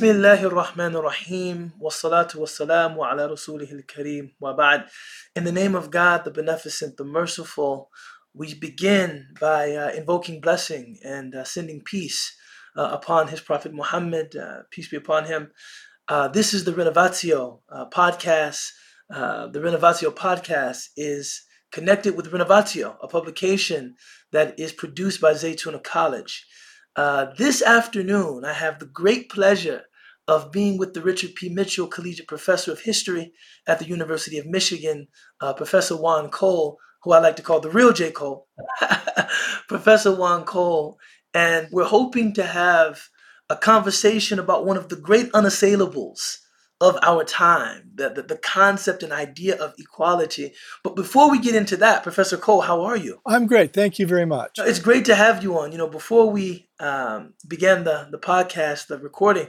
بسم الله الرحمن الرحيم والصلاة والسلام على رسوله الكريم وبعد In the name of God, the Beneficent, the Merciful, we begin by uh, invoking blessing and uh, sending peace uh, upon His Prophet Muhammad, uh, peace be upon him. Uh, this is the Renovatio uh, podcast. the Renovatio podcast is connected with Renovatio, a publication that is produced by Zaytuna College. Uh, this afternoon, I have the great pleasure of being with the Richard P. Mitchell Collegiate Professor of History at the University of Michigan, uh, Professor Juan Cole, who I like to call the real J. Cole, Professor Juan Cole. And we're hoping to have a conversation about one of the great unassailables of our time, the, the, the, concept and idea of equality. But before we get into that, Professor Cole, how are you? I'm great. Thank you very much. It's great to have you on. You know, before we um, began the, the podcast, the recording,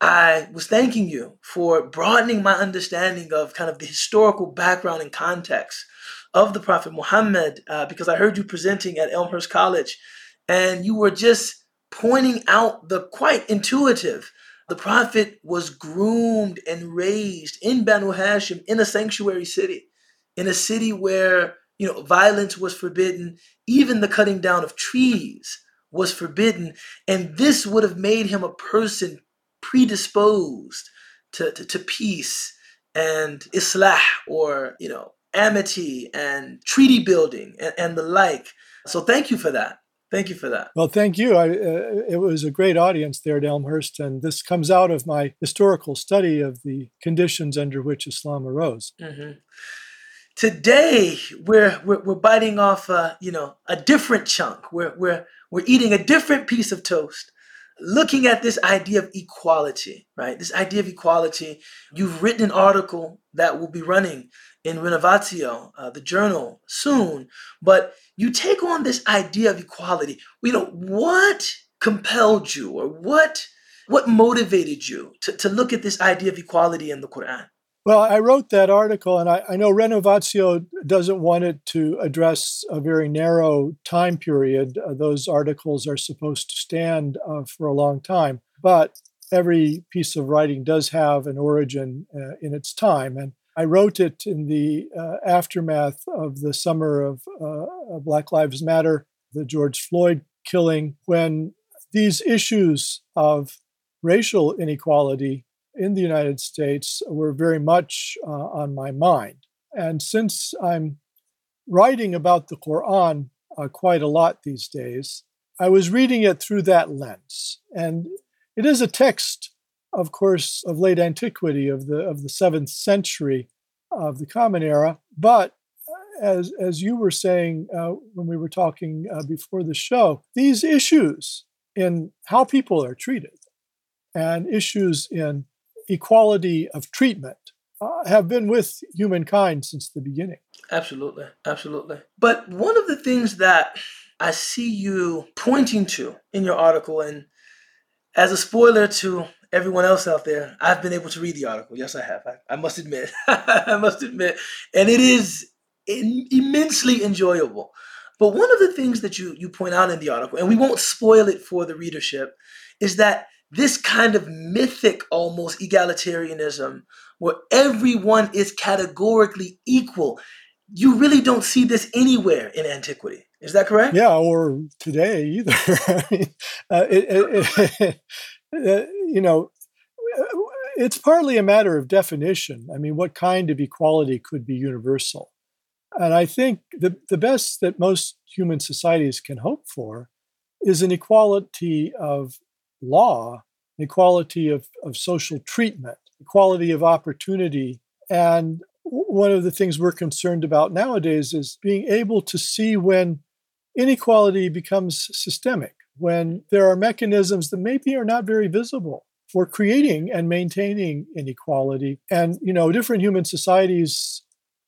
I was thanking you for broadening my understanding of kind of the historical background and context of the Prophet Muhammad, uh, because I heard you presenting at Elmhurst College, and you were just pointing out the quite intuitive. The Prophet was groomed and raised in Banu Hashim in a sanctuary city, in a city where you know violence was forbidden, even the cutting down of trees was forbidden, and this would have made him a person predisposed to, to, to peace and islah or you know amity and treaty building and, and the like. So thank you for that. Thank you for that. Well, thank you. I, uh, it was a great audience there at Elmhurst, and this comes out of my historical study of the conditions under which Islam arose. Mm-hmm. Today, we're, we're, we're biting off a, you know a different chunk. We're, we're, we're eating a different piece of toast looking at this idea of equality, right? This idea of equality. You've written an article that will be running in Renovatio, uh, the journal, soon. But you take on this idea of equality. You know, what compelled you or what what motivated you to, to look at this idea of equality in the Quran? Well, I wrote that article, and I, I, know Renovatio doesn't want it to address a very narrow time period. Uh, those articles are supposed to stand uh, for a long time, but every piece of writing does have an origin uh, in its time. And I wrote it in the uh, aftermath of the summer of uh, Black Lives Matter, the George Floyd killing, when these issues of racial inequality in the United States were very much uh, on my mind. And since I'm writing about the Quran uh, quite a lot these days, I was reading it through that lens. And it is a text, of course, of late antiquity, of the, of the seventh century of the Common Era. But uh, as, as you were saying uh, when we were talking uh, before the show, these issues in how people are treated and issues in equality of treatment uh, have been with humankind since the beginning. Absolutely, absolutely. But one of the things that I see you pointing to in your article, and as a spoiler to everyone else out there, I've been able to read the article. Yes, I have. I, I must admit. I must admit. And it is in, immensely enjoyable. But one of the things that you, you point out in the article, and we won't spoil it for the readership, is that this kind of mythic almost egalitarianism where everyone is categorically equal you really don't see this anywhere in antiquity. Is that correct? Yeah or today either. I mean, uh, it, it, it, uh, you know it's partly a matter of definition. I mean what kind of equality could be universal? And i think the, the best that most human societies can hope for is an equality of law, equality of, of social treatment, equality of opportunity. And one of the things we're concerned about nowadays is being able to see when inequality becomes systemic, when there are mechanisms that maybe are not very visible for creating and maintaining inequality. And, you know, different human societies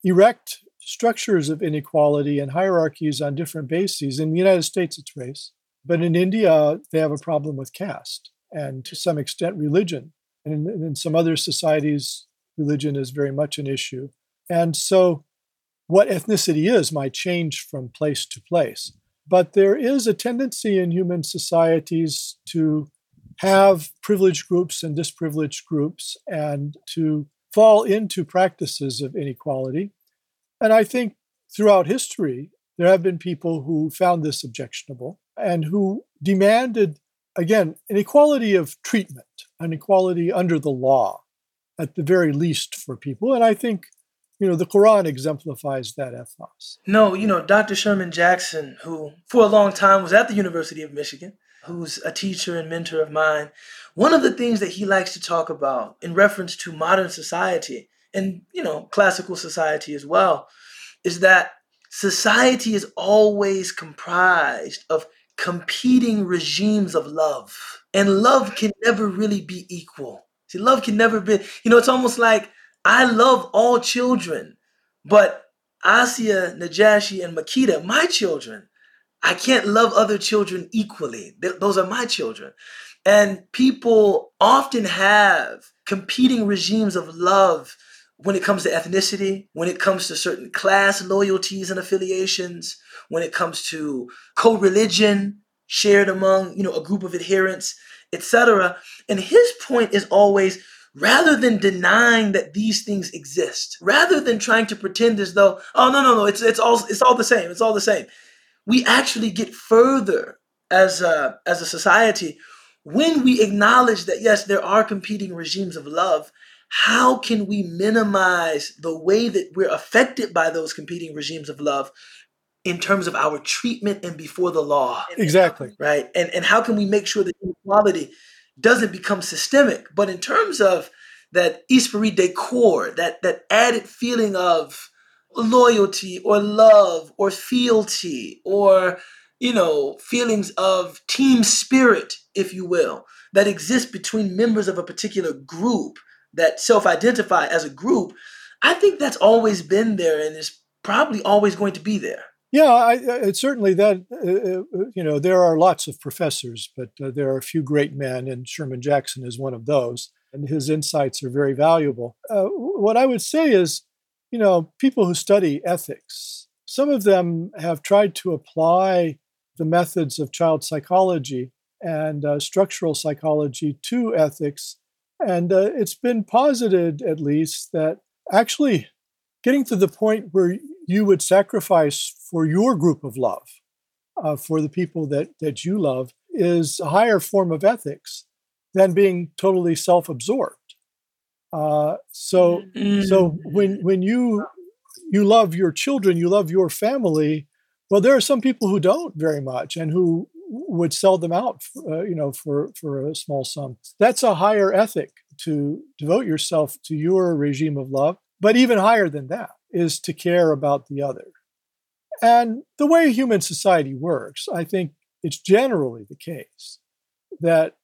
erect structures of inequality and hierarchies on different bases. In the United States, it's race. But in India, they have a problem with caste and to some extent religion. And in, in some other societies, religion is very much an issue. And so, what ethnicity is might change from place to place. But there is a tendency in human societies to have privileged groups and disprivileged groups and to fall into practices of inequality. And I think throughout history, there have been people who found this objectionable and who demanded, again, an equality of treatment, an equality under the law, at the very least for people. And I think, you know, the Quran exemplifies that ethos. No, you know, Dr. Sherman Jackson, who for a long time was at the University of Michigan, who's a teacher and mentor of mine, one of the things that he likes to talk about in reference to modern society and, you know, classical society as well, is that society is always comprised of competing regimes of love. And love can never really be equal. See, love can never be, you know, it's almost like I love all children, but Asia, Najashi, and Makita, my children, I can't love other children equally. Th- those are my children. And people often have competing regimes of love when it comes to ethnicity, when it comes to certain class loyalties and affiliations, when it comes to co-religion shared among, you know, a group of adherents, etc. And his point is always rather than denying that these things exist, rather than trying to pretend as though, oh no, no, no, it's it's all it's all the same, it's all the same. We actually get further as a, as a society when we acknowledge that yes, there are competing regimes of love how can we minimize the way that we're affected by those competing regimes of love in terms of our treatment and before the law Exactly. right and and how can we make sure that inequality doesn't become systemic but in terms of that esprit de corps that that added feeling of loyalty or love or fealty or you know feelings of team spirit if you will that exist between members of a particular group that self-identify as a group, I think that's always been there and is probably always going to be there. Yeah, I, I, certainly that uh, uh, you know there are lots of professors, but uh, there are a few great men, and Sherman Jackson is one of those, and his insights are very valuable. Uh, what I would say is, you know, people who study ethics, some of them have tried to apply the methods of child psychology and uh, structural psychology to ethics and uh, it's been posited, at least, that actually getting to the point where you would sacrifice for your group of love, uh, for the people that, that you love, is a higher form of ethics than being totally self absorbed. Uh, so, so Mm. when when you you love your children, you love your family. Well, there are some people who don't very much, and who would sell them out, uh, you know, for for a small sum. That's a higher ethic to devote yourself to your regime of love. But even higher than that is to care about the other. And the way human society works, I think it's generally the case that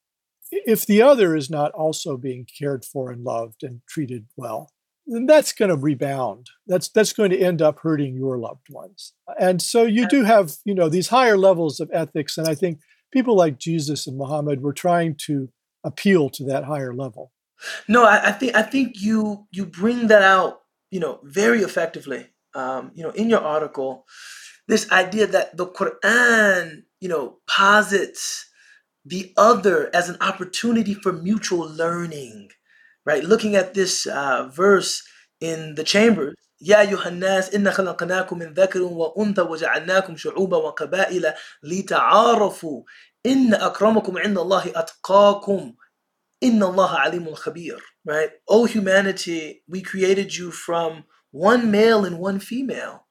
if the other is not also being cared for and loved and treated well, then that's going to rebound. That's that's going to end up hurting your loved ones. And so you do have, you know, these higher levels of ethics. And I think people like Jesus and Muhammad were trying to appeal to that higher level. No, I, I think I think you you bring that out, you know, very effectively. Um, you know, in your article, this idea that the Quran, you know, posits the other as an opportunity for mutual learning, right? Looking at this uh, verse in the chambers. يا أيها الناس إنا خلقناكم من ذكر وأنثى وجعلناكم شعوبا وقبائل لتعارفوا إن أكرمكم عند الله أتقاكم Inna Allah alimun khabir, right? O humanity, we created you from one male and one female.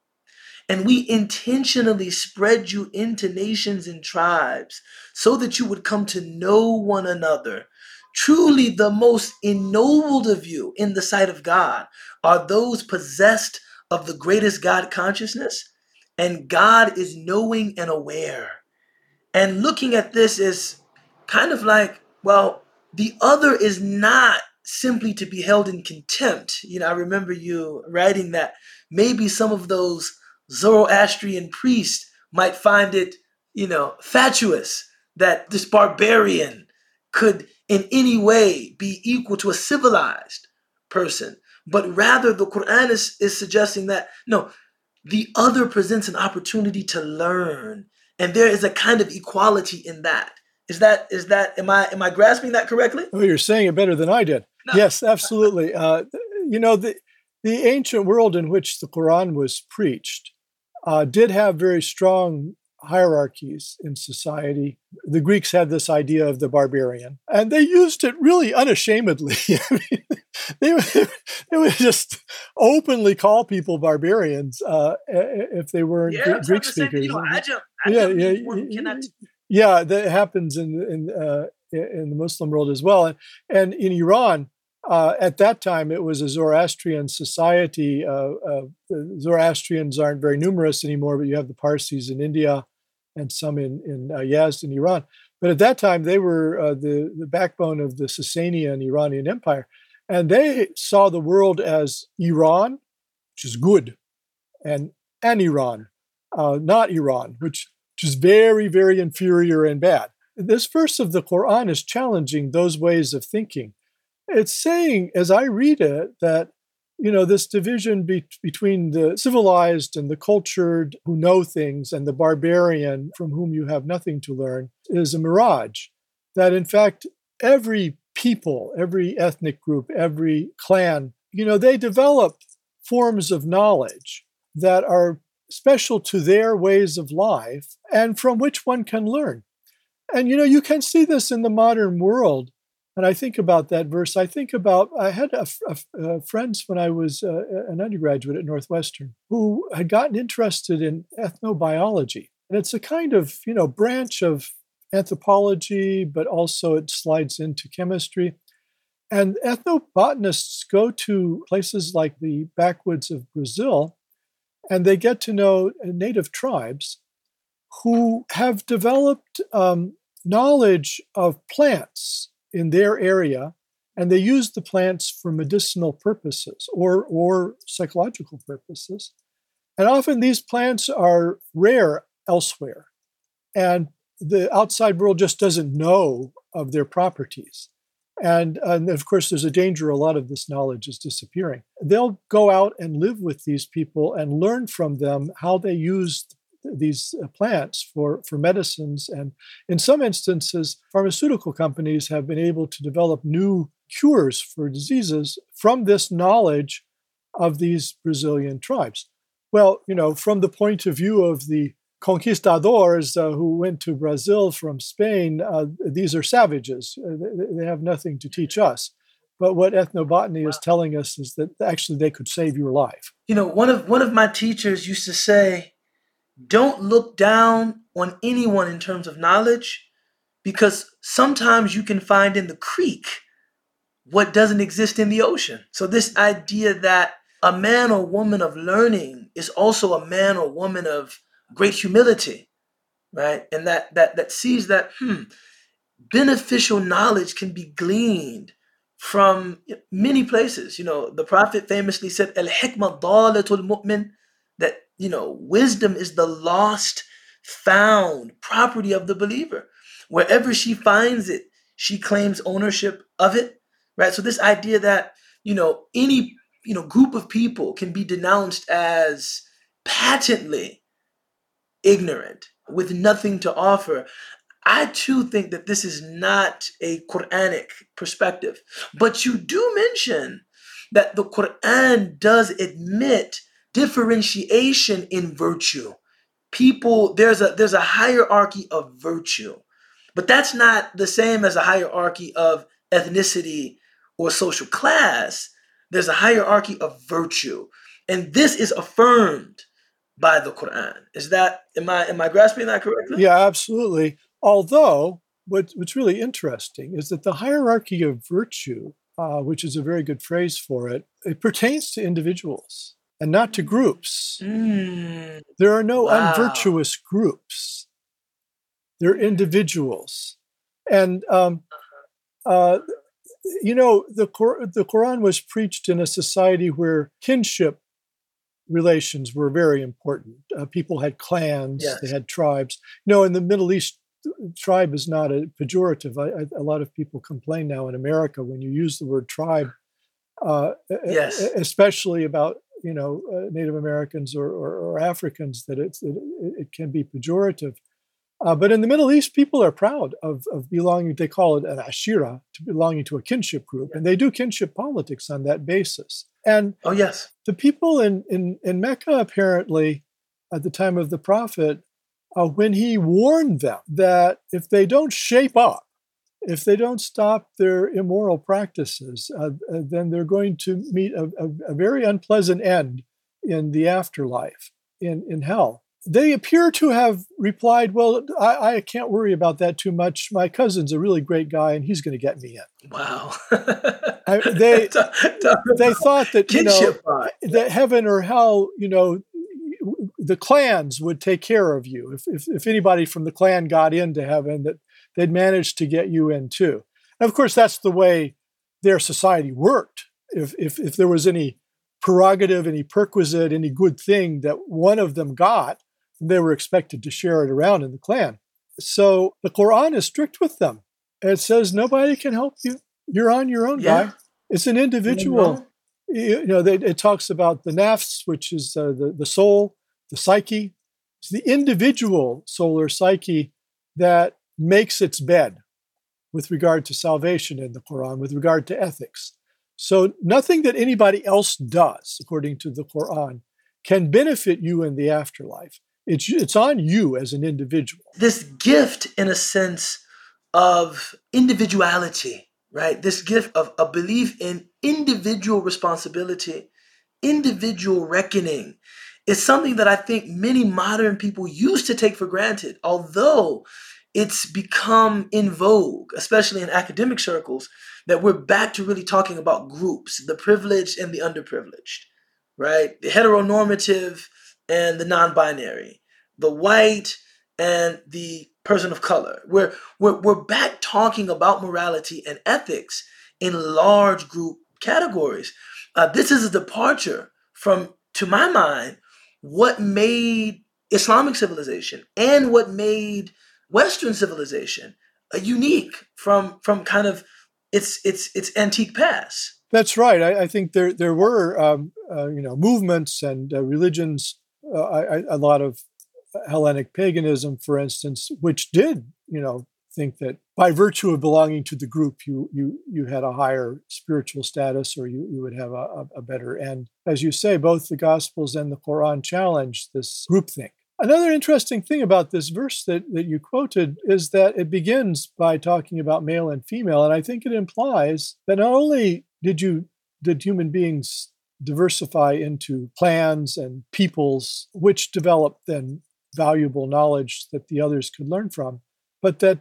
And we intentionally spread you into nations and tribes so that you would come to know one another. Truly, the most ennobled of you in the sight of God are those possessed of the greatest God consciousness, and God is knowing and aware. And looking at this is kind of like, well, the other is not simply to be held in contempt. You know, I remember you writing that maybe some of those Zoroastrian priests might find it, you know, fatuous that this barbarian could in any way be equal to a civilized person. But rather, the Quran is, is suggesting that no, the other presents an opportunity to learn. And there is a kind of equality in that. Is that is that am I am I grasping that correctly? Oh, you're saying it better than I did. No. Yes, absolutely. Uh, you know the the ancient world in which the Quran was preached uh, did have very strong hierarchies in society. The Greeks had this idea of the barbarian, and they used it really unashamedly. they, would, they would just openly call people barbarians uh, if they weren't yeah, Greek speakers. You know, Ajam, Ajam yeah, yeah, yeah, that happens in in uh, in the Muslim world as well, and, and in Iran. Uh, at that time, it was a Zoroastrian society. Uh, uh, the Zoroastrians aren't very numerous anymore, but you have the Parsis in India, and some in in uh, Yazd in Iran. But at that time, they were uh, the the backbone of the Sasanian Iranian Empire, and they saw the world as Iran, which is good, and and Iran, uh, not Iran, which which is very very inferior and bad. This verse of the Quran is challenging those ways of thinking. It's saying, as I read it, that you know, this division be- between the civilized and the cultured who know things and the barbarian from whom you have nothing to learn is a mirage. That in fact, every people, every ethnic group, every clan, you know, they develop forms of knowledge that are special to their ways of life and from which one can learn. And you know, you can see this in the modern world and I think about that verse. I think about I had a, a, a friends when I was uh, an undergraduate at Northwestern who had gotten interested in ethnobiology, and it's a kind of you know branch of anthropology, but also it slides into chemistry. And ethnobotanists go to places like the backwoods of Brazil, and they get to know native tribes who have developed um, knowledge of plants in their area and they use the plants for medicinal purposes or, or psychological purposes. And often these plants are rare elsewhere, and the outside world just doesn't know of their properties. And, and of course, there's a danger a lot of this knowledge is disappearing. They'll go out and live with these people and learn from them how they use these uh, plants for, for medicines. And in some instances, pharmaceutical companies have been able to develop new cures for diseases from this knowledge of these Brazilian tribes. Well, you know, from the point of view of the conquistadors uh, who went to Brazil from Spain, uh, these are savages. Uh, they, they, have nothing to teach us. But what ethnobotany wow. is telling us is that actually they could save your life. You know, one of one of my teachers used to say, don't look down on anyone in terms of knowledge because sometimes you can find in the creek what doesn't exist in the ocean. So, this idea that a man or woman of learning is also a man or woman of great humility, right? And that that that sees that hmm, beneficial knowledge can be gleaned from many places. You know, the Prophet famously said, "Al hikmah dalatul mu'min," that you know, wisdom is the lost, found property of the believer. Wherever she finds it, she claims ownership of it, right? So this idea that, you know, any, you know, group of people can be denounced as patently ignorant with nothing to offer. I too think that this is not a Quranic perspective. But you do mention that the Quran does admit differentiation in virtue. People, there's a there's a hierarchy of virtue, but that's not the same as a hierarchy of ethnicity or social class. There's a hierarchy of virtue, and this is affirmed by the Quran. Is that am I am I grasping that correctly? Yeah, absolutely. Although what, what's really interesting is that the hierarchy of virtue, uh, which is a very good phrase for it, it pertains to individuals and not to groups. Mm. There are no Wow. unvirtuous groups. They're individuals, and um, uh, you know the Qur- the Quran was preached in a society where kinship relations were very important. Uh, people had clans, Yes. they had tribes. No, in the Middle East, tribe is not a pejorative. I, I, a lot of people complain now in America when you use the word tribe, uh, Yes. especially about you know uh, Native Americans or, or, or Africans, that it's it, it can be pejorative. Uh, but in the Middle East, people are proud of, of belonging, they call it an ashira, to belonging to a kinship group. And they do kinship politics on that basis. And oh, yes. The people in, in, in Mecca, apparently, at the time of the Prophet, uh, when he warned them that if they don't shape up, if they don't stop their immoral practices, uh, uh then they're going to meet a, a, a very unpleasant end in the afterlife, in, in hell they appear to have replied, Well, I, I, can't worry about that too much. My cousin's a really great guy and he's going to get me in. Wow. I, they, they thought that, you know, that heaven or hell, you know, the clans would take care of you. If, if, if anybody from the clan got into heaven, that they'd manage to get you in too. And of course, that's the way their society worked. If, if, if there was any prerogative, any perquisite, any good thing that one of them got, they were expected to share it around in the clan. So the Quran is strict with them. It says nobody can help you. You're on your own, yeah. guy. It's an individual. You know, they, it talks about the nafs, which is uh, the, the soul, the psyche. It's the individual soul or psyche that makes its bed with regard to salvation in the Quran, with regard to ethics. So nothing that anybody else does, according to the Quran, can benefit you in the afterlife. It's it's on you as an individual. This gift, in a sense, of individuality, right? This gift of a belief in individual responsibility, individual reckoning, is something that I think many modern people used to take for granted. Although it's become in vogue, especially in academic circles, that we're back to really talking about groups, the privileged and the underprivileged, right? The heteronormative and the non-binary, the white and the person of color. We're, we're, we're back talking about morality and ethics in large group categories. Uh, this is a departure from, to my mind, what made Islamic civilization and what made Western civilization uh, unique from from kind of its its its antique past. That's right. I, I think there there were um, uh, you know movements and uh, religions uh, a lot of Hellenic paganism, for instance, which did, you know, think that by virtue of belonging to the group, you you you had a higher spiritual status, or you you would have a, a better end. As you say, both the Gospels and the Quran challenge this groupthink. Another interesting thing about this verse that, that you quoted is that it begins by talking about male and female, and I think it implies that not only did you did human beings diversify into clans and peoples, which developed then valuable knowledge that the others could learn from, but that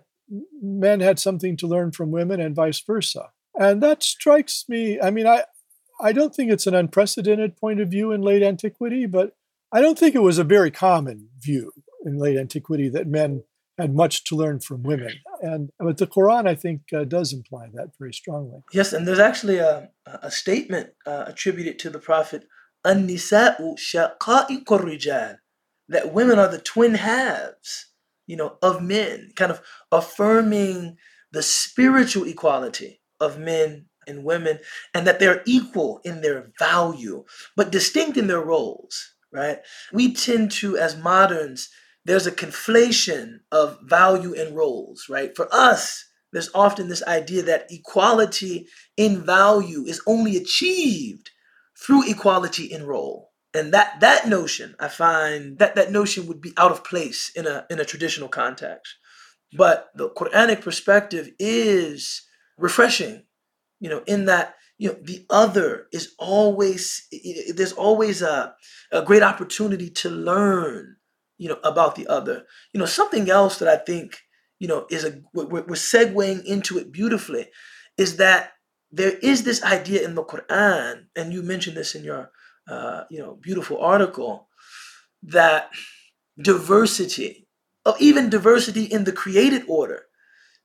men had something to learn from women and vice versa. And that strikes me. I mean, I, I don't think it's an unprecedented point of view in late antiquity, but I don't think it was a very common view in late antiquity that men had much to learn from women. And but the Quran, I think, uh, does imply that very strongly. Yes, and there's actually a, a statement uh, attributed to the Prophet, "An-nisa'u rijal," that women are the twin halves, you know, of men, kind of affirming the spiritual equality of men and women, and that they're equal in their value, but distinct in their roles. Right? We tend to, as moderns, there's a conflation of value and roles, right? For us, there's often this idea that equality in value is only achieved through equality in role. And that that notion, I find that that notion would be out of place in a in a traditional context. But the Quranic perspective is refreshing, you know, in that you know the other is always there's always a, a great opportunity to learn you know, about the other. You know, something else that I think, you know, is a we're, we're segueing into it beautifully, is that there is this idea in the Quran, and you mentioned this in your, uh, you know, beautiful article, that diversity, of even diversity in the created order,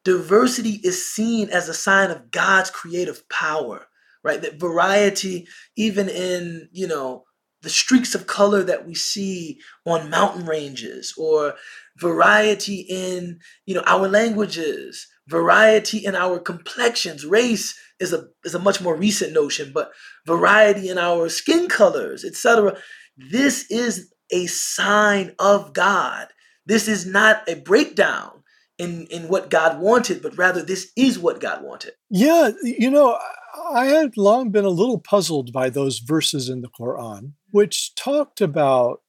diversity is seen as a sign of God's creative power, right? That variety, even in, you know, the streaks of color that we see on mountain ranges or variety in you know our languages variety in our complexions. Race is a is a much more recent notion but variety in our skin colors etc this is a sign of god. This is not a breakdown in, in what God wanted, but rather this is what God wanted. Yeah, you know, I had long been a little puzzled by those verses in the Quran, which talked about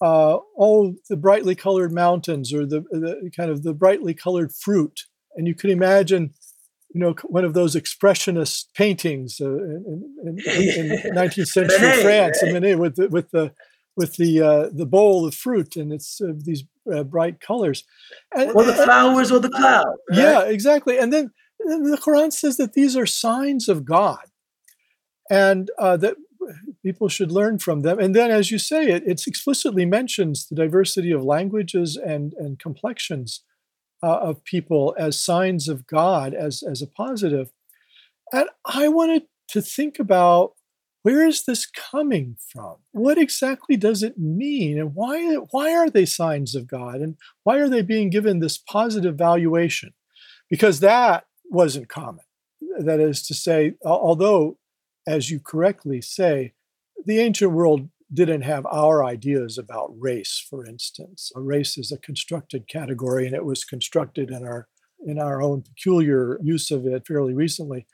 uh, oh, the brightly colored mountains or the, the kind of the brightly colored fruit. And you could imagine, you know, one of those expressionist paintings uh, in, in, in, 19th century France, I mean, with the, with the with the uh, the bowl of fruit and it's uh, these uh, bright colors, and, or the flowers or the clouds. Right? Yeah, exactly. And then the Quran says that these are signs of God, and uh, that people should learn from them. And then, as you say, it it explicitly mentions the diversity of languages and and complexions uh, of people as signs of God, as as a positive. And I wanted to think about where is this coming from? What exactly does it mean, and why why are they signs of God, and why are they being given this positive valuation? Because that wasn't common. That is to say, although as you correctly say, the ancient world didn't have our ideas about race, for instance. A race is a constructed category, and it was constructed in our in our own peculiar use of it fairly recently.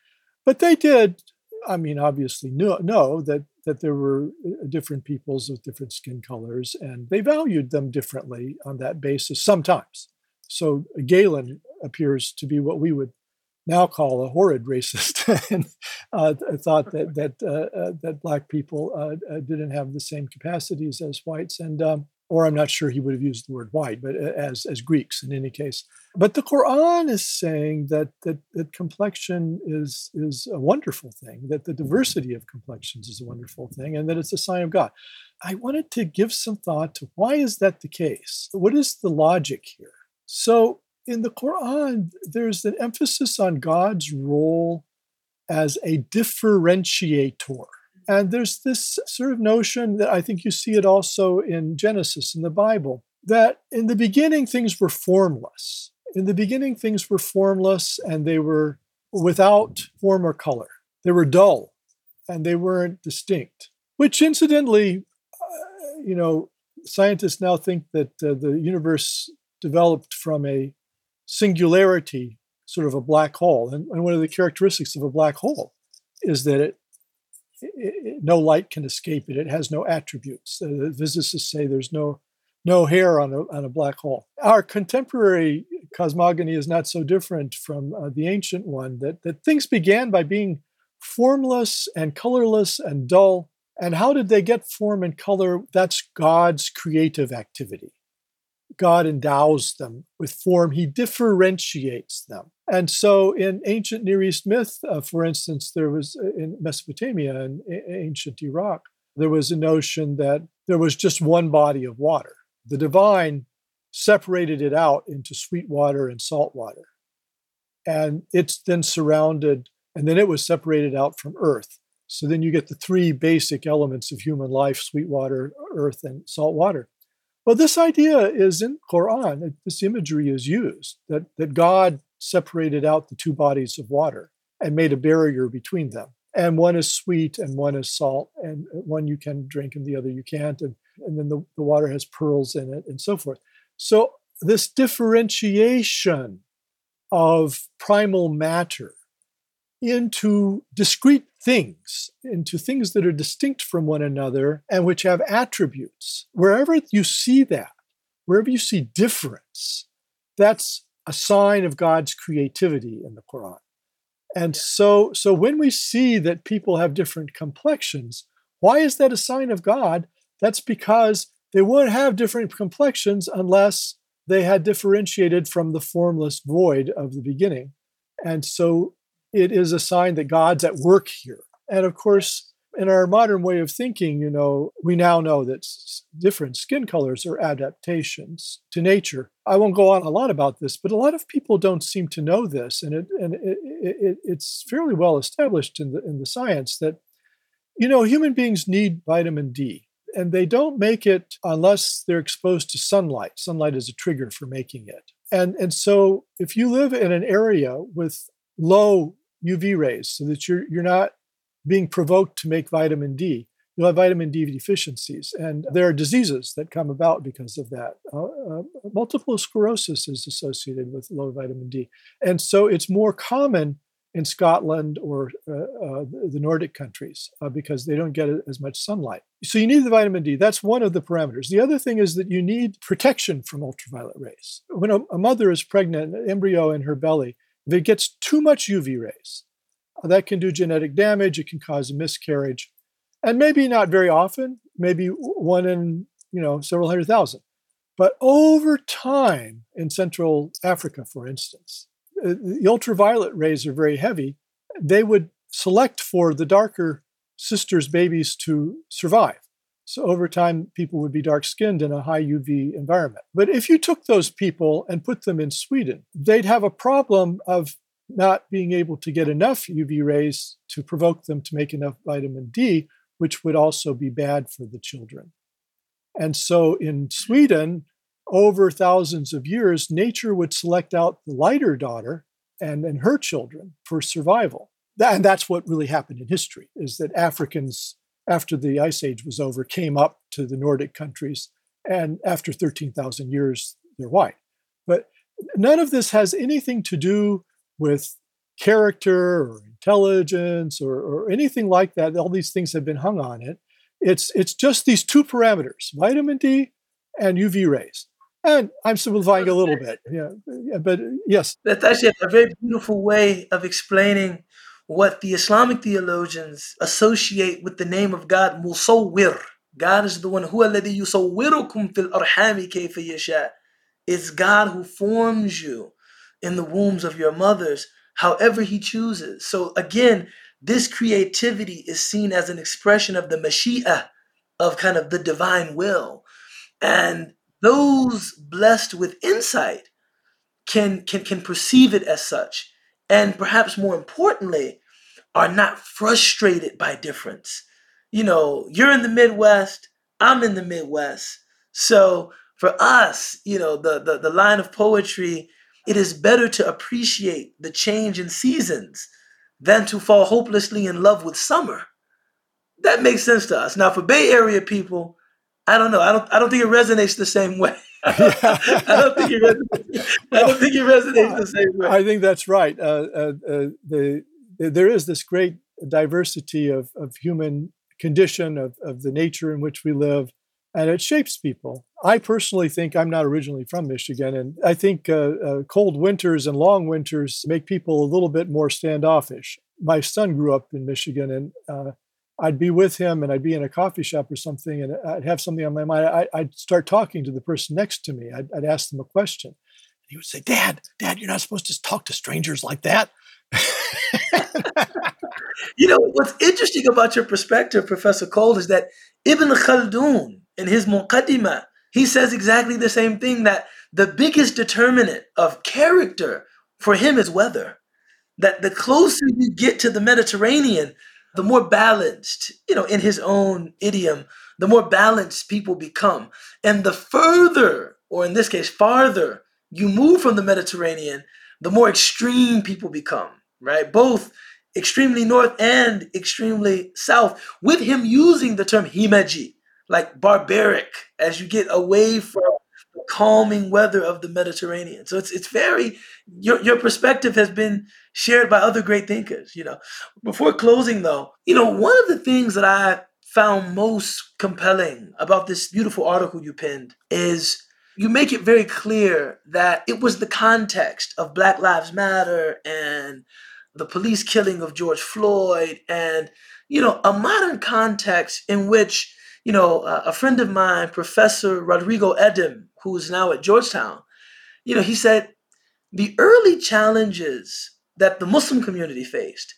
But they did, I mean, obviously know, know that that there were uh, different peoples with different skin colors, and they valued them differently on that basis sometimes. So Galen appears to be what we would now call a horrid racist, and uh, thought that that uh, uh, that black people uh, uh, didn't have the same capacities as whites, and um, or I'm not sure he would have used the word white, but as as Greeks in any case. But the Quran is saying that that, that complexion is is a wonderful thing, that the diversity of complexions is a wonderful thing, and that it's a sign of God. I wanted to give some thought to why is that the case? What is the logic here? So in the Quran, there's an emphasis on God's role as a differentiator. And there's this sort of notion that I think you see it also in Genesis in the Bible that in the beginning things were formless. In the beginning things were formless and they were without form or color. They were dull and they weren't distinct, which incidentally, uh, you know, scientists now think that uh, the universe developed from a singularity, sort of a black hole. And, and one of the characteristics of a black hole is that it, it, it, no light can escape it. It has no attributes. Uh, physicists say there's no no hair on a, on a black hole. Our contemporary cosmogony is not so different from uh, the ancient one, that, that things began by being formless and colorless and dull. And how did they get form and color? That's God's creative activity. God endows them with form, he differentiates them. And so in ancient Near East myth, uh, for instance, there was uh, in Mesopotamia and ancient Iraq, there was a notion that there was just one body of water. The divine separated it out into sweet water and salt water. And it's then surrounded, and then it was separated out from earth. So then you get the three basic elements of human life sweet water, earth, and salt water. Well, this idea is in Quran. This imagery is used that, that God separated out the two bodies of water and made a barrier between them. And one is sweet and one is salt, and one you can drink and the other you can't. And, and then the, the water has pearls in it and so forth. So, this differentiation of primal matter into discrete things, into things that are distinct from one another and which have attributes. Wherever you see that, wherever you see difference, that's a sign of God's creativity in the Quran. And so, so when we see that people have different complexions, why is that a sign of God? That's because they wouldn't have different complexions unless they had differentiated from the formless void of the beginning. And so it is a sign that God's at work here. And of course, in our modern way of thinking, you know, we now know that different skin colors are adaptations to nature. I won't go on a lot about this, but a lot of people don't seem to know this, and it and it, it, it's fairly well established in the in the science that you know human beings need vitamin D, and they don't make it unless they're exposed to sunlight. Sunlight is a trigger for making it, and and so if you live in an area with low UV rays so that you're you're not being provoked to make vitamin D. you'll have vitamin D deficiencies. And there are diseases that come about because of that. Uh, uh, multiple sclerosis is associated with low vitamin D. And so it's more common in Scotland or uh, uh the Nordic countries uh, because they don't get as much sunlight. So you need the vitamin D. That's one of the parameters. The other thing is that you need protection from ultraviolet rays. When a, a mother is pregnant, an embryo in her belly, if it gets too much UV rays, that can do genetic damage. It can cause a miscarriage and maybe not very often, maybe one in you know several hundred thousand. But over time, in Central Africa, for instance, uh, the ultraviolet rays are very heavy. They would select for the darker sisters' babies to survive. So over time, people would be dark skinned in a high UV environment. But if you took those people and put them in Sweden, they'd have a problem of not being able to get enough UV rays to provoke them to make enough vitamin D, which would also be bad for the children. And so in Sweden, over thousands of years, nature would select out the lighter daughter and, and her children for survival. And that's what really happened in history, is that Africans, after the Ice Age was over, came up to the Nordic countries. And after 13,000 years, they're white. But none of this has anything to do with character or intelligence or, or anything like that. All these things have been hung on it. It's it's just these two parameters: vitamin D and UV rays. And I'm simplifying a little bit, yeah, but yes. That's actually a very beautiful way of explaining what the Islamic theologians associate with the name of God, Musawwir. God is the one who yusawwirukum fil arhami kayfa yasha. It's God who forms you in the wombs of your mothers however he chooses. So again, this creativity is seen as an expression of the Mashi'ah, of kind of the divine will. And those blessed with insight can, can, can perceive it as such. And perhaps more importantly, are not frustrated by difference. You know, you're in the Midwest, I'm in the Midwest. So for us, you know, the, the, the line of poetry it is better to appreciate the change in seasons than to fall hopelessly in love with summer. That makes sense to us. Now, for Bay Area people, I don't know. I don't. I don't think it resonates the same way. I don't think it. Resonates, I don't think resonates the same way. I think that's right. Uh, uh, uh, the, there is this great diversity of, of human condition of, of the nature in which we live, and it shapes people. I personally think I'm not originally from Michigan, and I think uh, uh, cold winters and long winters make people a little bit more standoffish. My son grew up in Michigan, and uh, I'd be with him, and I'd be in a coffee shop or something, and I'd have something on my mind. I, would start talking to the person next to me. I'd, I'd ask them a question, and he would say, "Dad, Dad, you're not supposed to talk to strangers like that." you know what's interesting about your perspective, Professor Cole, is that Ibn Khaldun in his Muqaddimah, he says exactly the same thing that the biggest determinant of character for him is weather. That the closer you get to the Mediterranean, the more balanced, you know, in his own idiom, the more balanced people become. And the further, or in this case, farther, you move from the Mediterranean, the more extreme people become, right? Both extremely north and extremely south, with him using the term himaji, like barbaric as you get away from calming weather of the Mediterranean. So it's it's very your your perspective has been shared by other great thinkers, you know. Before closing though, you know, one of the things that I found most compelling about this beautiful article you penned is you make it very clear that it was the context of Black Lives Matter and the police killing of George Floyd and you know a modern context in which you know, a friend of mine, Professor Rodrigo Adem, who is now at Georgetown, you know, he said the early challenges that the Muslim community faced,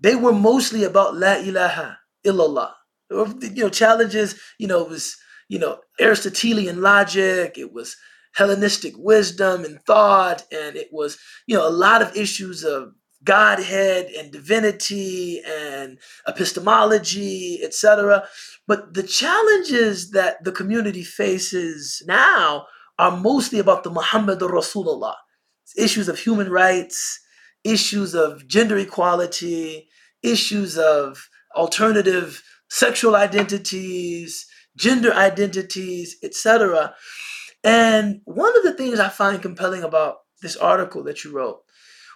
they were mostly about La ilaha illallah. You know, challenges, you know, it was, you know, Aristotelian logic, it was Hellenistic wisdom and thought, and it was, you know, a lot of issues of Godhead and divinity and epistemology, etc. But the challenges that the community faces now are mostly about the Muhammad Rasulullah. Issues of human rights, issues of gender equality, issues of alternative sexual identities, gender identities, etc. And one of the things I find compelling about this article that you wrote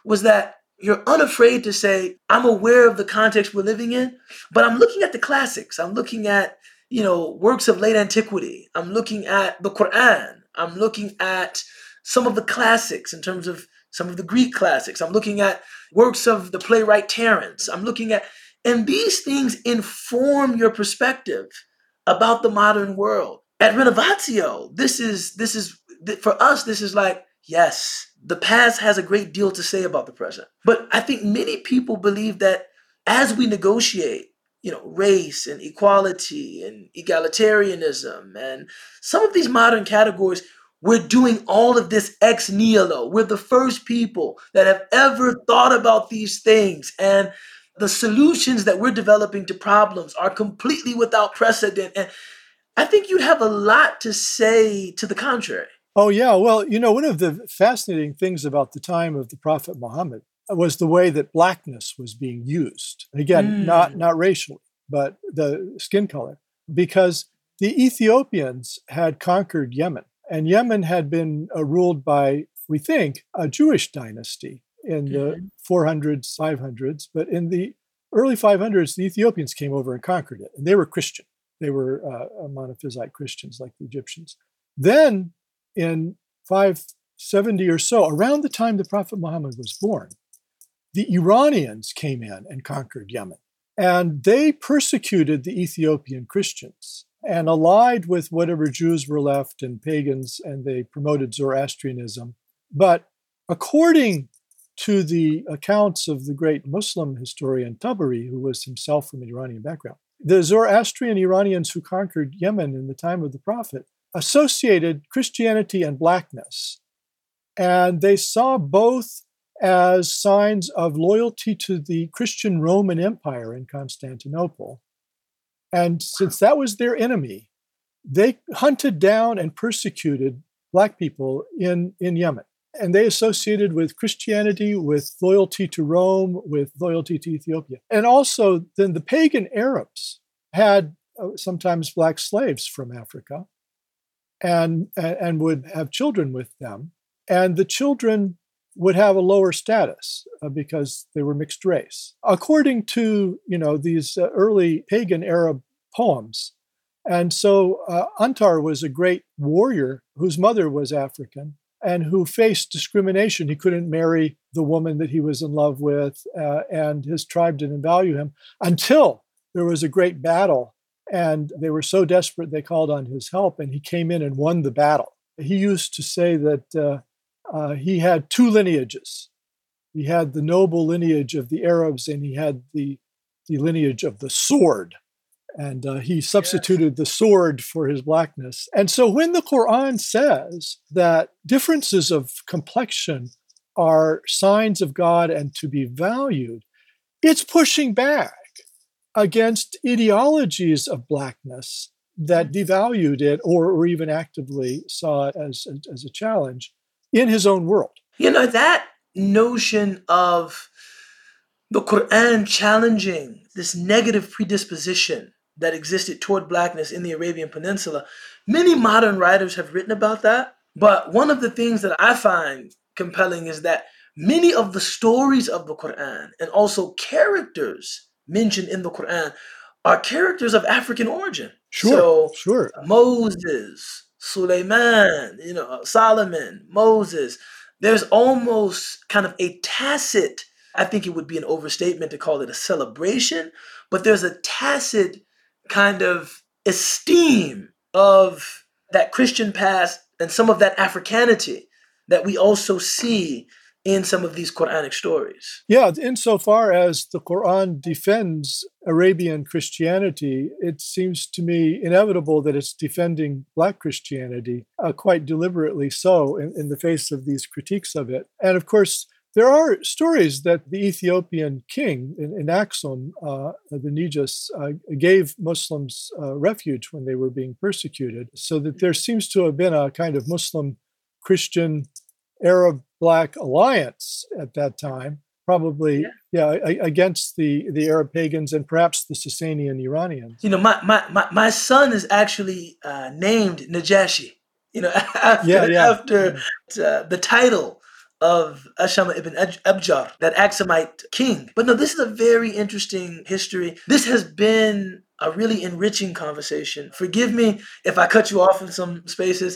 was that you're unafraid to say, I'm aware of the context we're living in, but I'm looking at the classics. I'm looking at, you know, works of late antiquity. I'm looking at the Quran. I'm looking at some of the classics in terms of some of the Greek classics. I'm looking at works of the playwright Terence. I'm looking at, and these things inform your perspective about the modern world. At Renovatio, this is this is for us. This is like yes, the past has a great deal to say about the present. But I think many people believe that as we negotiate, you know, race and equality and egalitarianism and some of these modern categories, we're doing all of this ex nihilo. We're the first people that have ever thought about these things. And the solutions that we're developing to problems are completely without precedent. And I think you'd have a lot to say to the contrary. Oh, yeah. Well, you know, one of the fascinating things about the time of the Prophet Muhammad was the way that blackness was being used. Again, mm. not, not racially, but the skin color, because the Ethiopians had conquered Yemen, and Yemen had been uh, ruled by, we think, a Jewish dynasty in the 400s, mm-hmm. 500s. But in the early 500s, the Ethiopians came over and conquered it, and they were Christian. They were uh, monophysite Christians like the Egyptians. Then in 570 or so, around the time the Prophet Muhammad was born, the Iranians came in and conquered Yemen. And they persecuted the Ethiopian Christians and allied with whatever Jews were left and pagans, and they promoted Zoroastrianism. But according to the accounts of the great Muslim historian Tabari, who was himself from an Iranian background, the Zoroastrian Iranians who conquered Yemen in the time of the Prophet associated Christianity and blackness. And they saw both as signs of loyalty to the Christian Roman Empire in Constantinople. And since that was their enemy, they hunted down and persecuted black people in, in Yemen. And they associated with Christianity, with loyalty to Rome, with loyalty to Ethiopia. And also, then the pagan Arabs had uh, sometimes black slaves from Africa and, and would have children with them. And the children would have a lower status uh, because they were mixed race. According to, you know, these uh, early pagan Arab poems. And so uh, Antar was a great warrior whose mother was African and who faced discrimination. He couldn't marry the woman that he was in love with, uh, and his tribe didn't value him until there was a great battle and they were so desperate they called on his help, and he came in and won the battle. He used to say that uh, uh, he had two lineages. He had the noble lineage of the Arabs, and he had the, the lineage of the sword. And uh, he substituted yes. the sword for his blackness. And so when the Quran says that differences of complexion are signs of God and to be valued, it's pushing back against ideologies of blackness that mm. devalued it or, or even actively saw it as, as a challenge in his own world. You know, that notion of the Quran challenging this negative predisposition that existed toward blackness in the Arabian Peninsula, many modern writers have written about that. But one of the things that I find compelling is that many of the stories of the Quran and also characters mentioned in the Quran are characters of African origin. Sure, so, sure. Moses, Suleiman, you know, uh, Solomon, Moses. There's almost kind of a tacit, I think it would be an overstatement to call it a celebration, but there's a tacit kind of esteem of that Christian past and some of that Africanity that we also see in some of these Quranic stories. Yeah, insofar as the Quran defends Arabian Christianity, it seems to me inevitable that it's defending Black Christianity, uh, quite deliberately so, in, in, the face of these critiques of it. And of course, there are stories that the Ethiopian king in, in Aksum, uh, the Negus, uh, gave Muslims uh, refuge when they were being persecuted, so that there seems to have been a kind of Muslim Christian Arab Black alliance at that time. probably Yeah. yeah, a- against the the Arab pagans and perhaps the Sasanian Iranians. You know, my my my, my son is actually uh, named Najashi. You know, after Yeah, yeah. after uh, the title of Ashama ibn Abjar, that Axumite king. But no, this is a very interesting history. This has been a really enriching conversation. Forgive me if I cut you off in some spaces,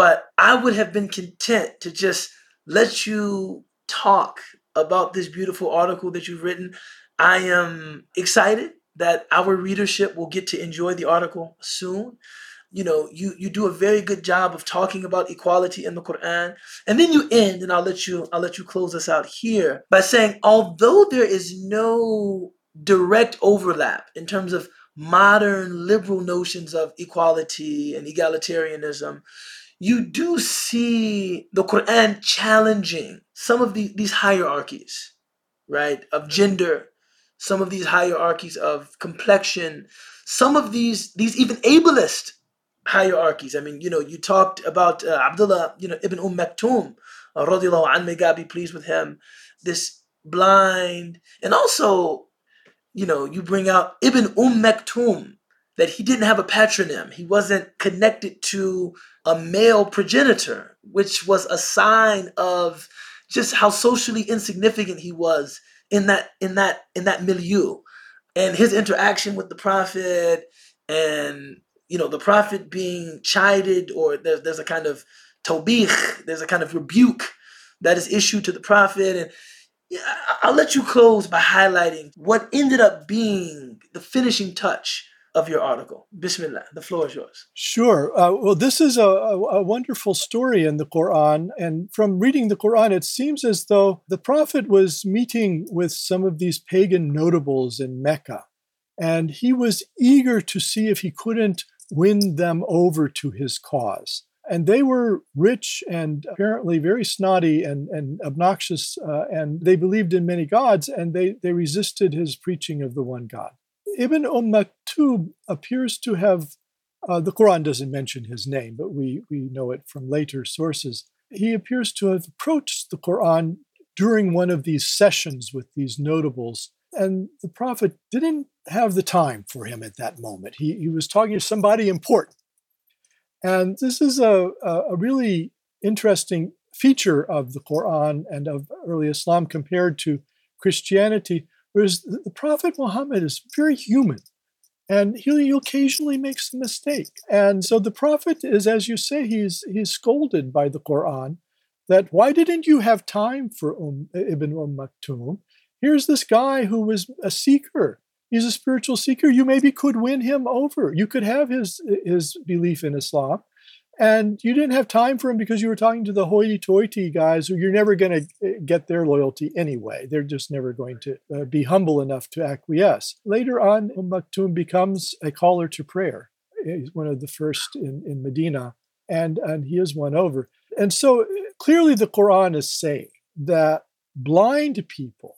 but I would have been content to just let you talk about this beautiful article that you've written. I am excited that our readership will get to enjoy the article soon. You know, you you do a very good job of talking about equality in the Quran. And then you end, and I'll let you I'll let you close us out here by saying, although there is no direct overlap in terms of modern liberal notions of equality and egalitarianism, you do see the Quran challenging some of the, these hierarchies, right, of gender, some of these hierarchies of complexion, some of these these even ableist hierarchies. I mean, you know, you talked about uh, Abdullah, you know, Ibn Umm Maktoum, uh, radiallahu may God be pleased with him, this blind, and also, you know, you bring out Ibn Umm Maktoum, that he didn't have a patronym. He wasn't connected to a male progenitor, which was a sign of just how socially insignificant he was in that in that in that milieu and his interaction with the prophet and you know the prophet being chided or there's, there's a kind of tobich there's a kind of rebuke that is issued to the prophet and I'll let you close by highlighting what ended up being the finishing touch of your article. Bismillah, the floor is yours. Sure. Uh, well, this is a, a, wonderful story in the Quran. And from reading the Quran, it seems as though the Prophet was meeting with some of these pagan notables in Mecca. And he was eager to see if he couldn't win them over to his cause. And they were rich and apparently very snotty and, and obnoxious, uh, and they believed in many gods, and they, they resisted his preaching of the one God. Ibn Umm Maktoum appears to have uh, the Quran doesn't mention his name, but we, we know it from later sources. He appears to have approached the Quran during one of these sessions with these notables, and the Prophet didn't have the time for him at that moment. He, he was talking to somebody important. And this is a, a, a really interesting feature of the Quran and of early Islam compared to Christianity, whereas the Prophet Muhammad is very human and he, he occasionally makes a mistake. And so the prophet is, as you say, he's he's scolded by the Quran that why didn't you have time for um, Ibn Umm Maktoum? Here's this guy who was a seeker. He's a spiritual seeker. You maybe could win him over. You could have his his belief in Islam, and you didn't have time for him because you were talking to the hoity-toity guys who you're never going to get their loyalty anyway. They're just never going to uh, be humble enough to acquiesce. Later on, Umm Maktoum becomes a caller to prayer. He's one of the first in, in Medina, and, and he is won over. And so uh, clearly the Quran is saying that blind people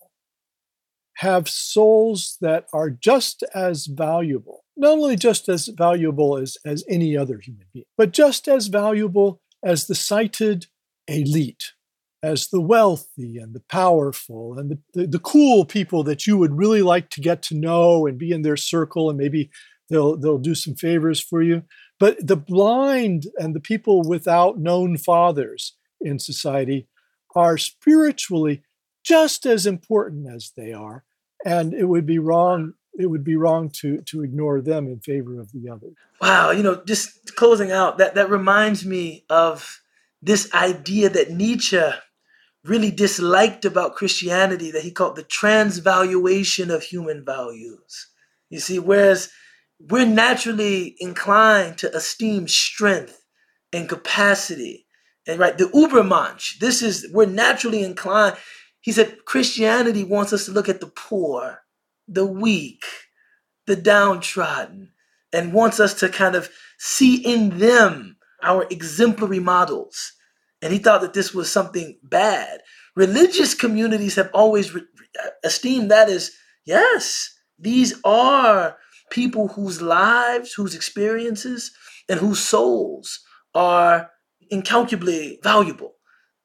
have souls that are just as valuable, not only just as valuable as, as any other human being, but just as valuable as the sighted elite, as the wealthy and the powerful and the, the, the cool people that you would really like to get to know and be in their circle and maybe they'll they'll do some favors for you. But the blind and the people without known fathers in society are spiritually just as important as they are and it would be wrong it would be wrong to to ignore them in favor of the other Wow, you know, just closing out, that, that reminds me of this idea that Nietzsche really disliked about Christianity that he called the transvaluation of human values. You see, whereas we're naturally inclined to esteem strength and capacity. And right, the Ubermensch, this is, we're naturally inclined. He said Christianity wants us to look at the poor, the weak, the downtrodden, and wants us to kind of see in them our exemplary models. And he thought that this was something bad. Religious communities have always re- uh, esteemed that as yes, these are people whose lives, whose experiences, and whose souls are incalculably valuable.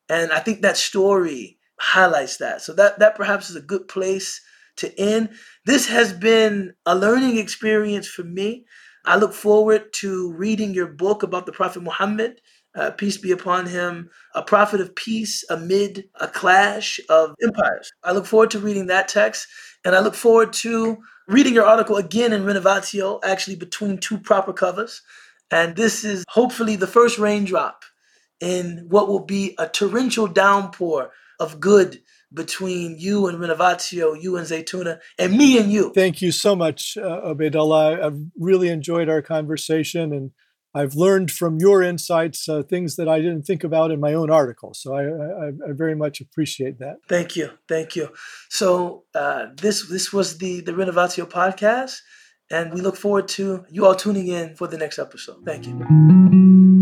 And I think that story highlights that. So that that perhaps is a good place to end. This has been a learning experience for me. I look forward to reading your book about the Prophet Muhammad, uh, peace be upon him, a prophet of peace amid a clash of empires. I look forward to reading that text, and I look forward to reading your article again in Renovatio, actually between two proper covers. And this is hopefully the first raindrop in what will be a torrential downpour of good between you and Renovatio, you and Zaytuna, and me and you. Thank you so much, uh. I've really enjoyed our conversation and I've learned from your insights uh, things that I didn't think about in my own article. So I, I, I very much appreciate that. Thank you, thank you. So uh, this this was the the Renovatio podcast, and we look forward to you all tuning in for the next episode. Thank you.